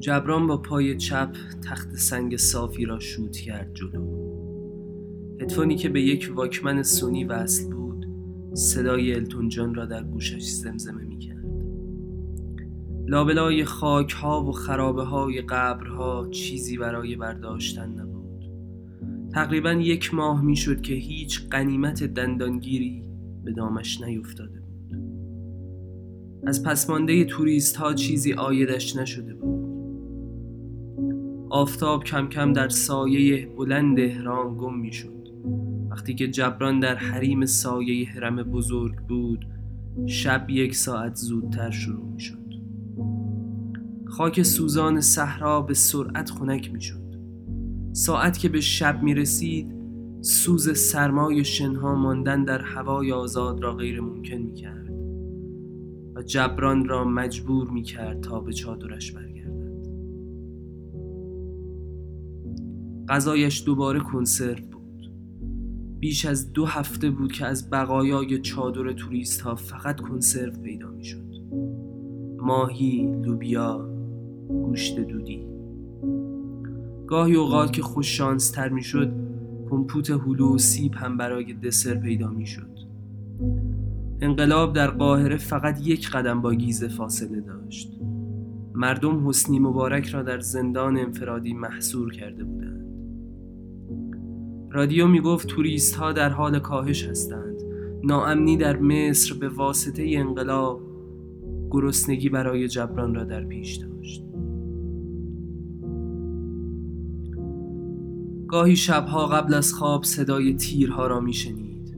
جبران با پای چپ تخت سنگ صافی را شوت کرد جلو. هدفونی که به یک واکمن سونی وصل بود صدای التون جان را در گوشش زمزمه می کرد. لابلای خاک ها و خرابه های قبرها چیزی برای برداشتن نبود. تقریبا یک ماه می شد که هیچ قنیمت دندانگیری به دامش نیفتاده بود. از پسمانده توریست ها چیزی آیدش نشده بود. آفتاب کم کم در سایه بلند احرام گم می شد وقتی که جبران در حریم سایه حرم بزرگ بود شب یک ساعت زودتر شروع می شد خاک سوزان صحرا به سرعت خنک می شد ساعت که به شب می رسید سوز سرمای شنها ماندن در هوای آزاد را غیر ممکن می کرد و جبران را مجبور می کرد تا به چادرش برگردد غذایش دوباره کنسرو بود. بیش از دو هفته بود که از بقایای چادر توریست ها فقط کنسرو پیدا می شد ماهی، لوبیا، گوشت دودی. گاهی اوقات که خوش شانس تر می شد کمپوت هلو و سیب هم برای دسر پیدا می شد انقلاب در قاهره فقط یک قدم با گیزه فاصله داشت. مردم حسنی مبارک را در زندان انفرادی محصور کرده بودند. رادیو می گفت توریست ها در حال کاهش هستند. ناامنی در مصر به واسطه انقلاب گرسنگی برای جبران را در پیش داشت. گاهی شبها قبل از خواب صدای تیرها را میشنید.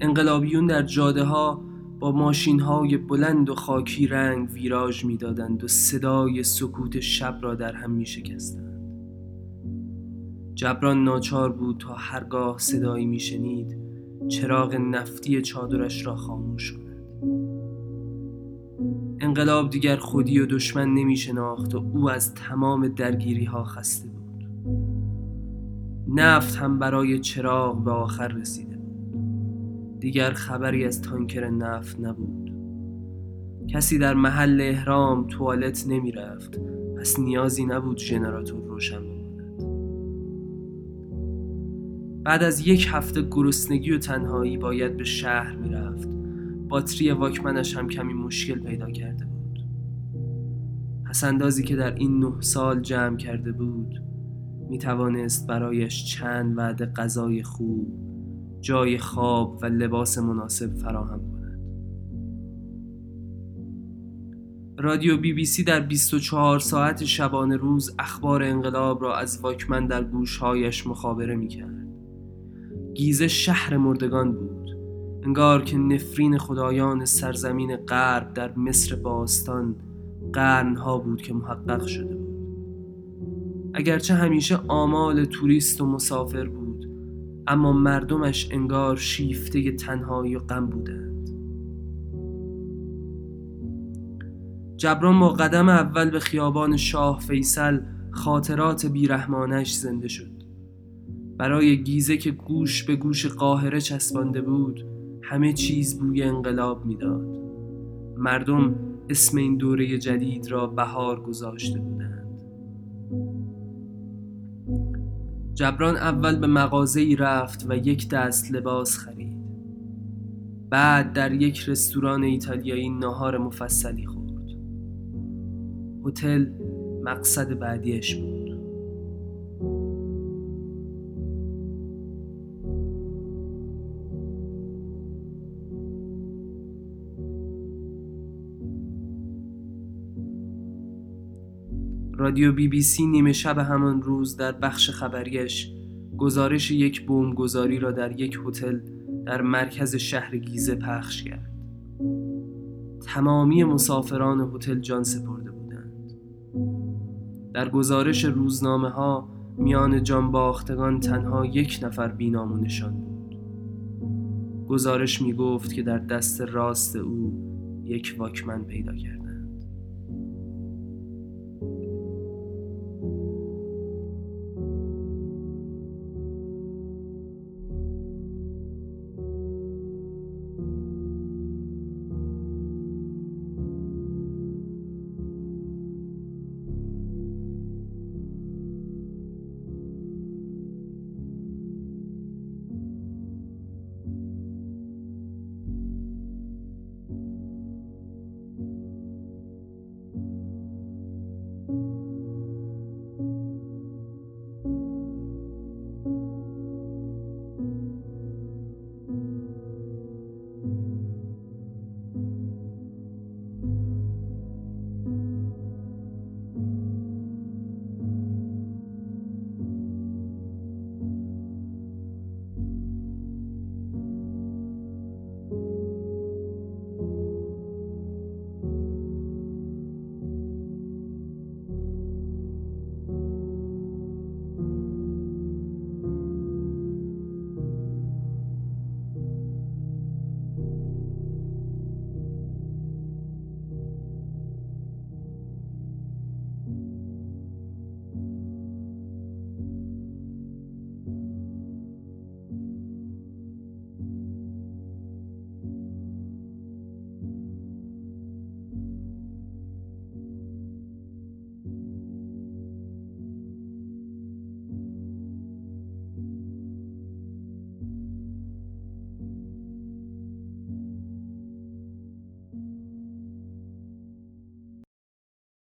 انقلابیون در جاده ها با ماشین های بلند و خاکی رنگ ویراژ می‌دادند و صدای سکوت شب را در هم می شکستند. جبران ناچار بود تا هرگاه صدایی میشنید چراغ نفتی چادرش را خاموش کند. انقلاب دیگر خودی و دشمن نمی شناخت و او از تمام درگیری ها خسته بود. نفت هم برای چراغ به آخر رسیده دیگر خبری از تانکر نفت نبود. کسی در محل احرام توالت نمی رفت پس نیازی نبود ژنراتور روشن بعد از یک هفته گرسنگی و تنهایی باید به شهر می رفت باتری واکمنش هم کمی مشکل پیدا کرده بود. پس اندازی که در این نه سال جمع کرده بود می توانست برایش چند وعده غذای خوب جای خواب و لباس مناسب فراهم کند. رادیو بی بی سی در 24 ساعت شبانه روز اخبار انقلاب را از واکمن در گوشهایش مخابره می کرد گیزه شهر مردگان بود. انگار که نفرین خدایان سرزمین غرب در مصر باستان قرنها بود که محقق شده بود. اگرچه همیشه آمال توریست و مسافر بود اما مردمش انگار شیفته تنهایی و غم بودند. جبران با قدم اول به خیابان شاه فیصل خاطرات بیرحمانش زنده شد. برای گیزه که گوش به گوش قاهره چسبانده بود همه چیز بوی انقلاب می‌داد. مردم اسم این دوره جدید را بهار گذاشته بودند. جبران اول به مغازه رفت و یک دست لباس خرید. بعد در یک رستوران ایتالیایی ناهار مفصلی خورد. هتل مقصد بعدیش بود. رادیو بی بی سی نیمه شب همان روز در بخش خبریش گزارش یک گذاری را در یک هتل در مرکز شهر گیزه پخش کرد. تمامی مسافران هتل جان سپرده بودند. در گزارش روزنامه ها میان باختگان تنها یک نفر بینام نشان بود. گزارش می گفت که در دست راست او یک واکمن پیدا کرد.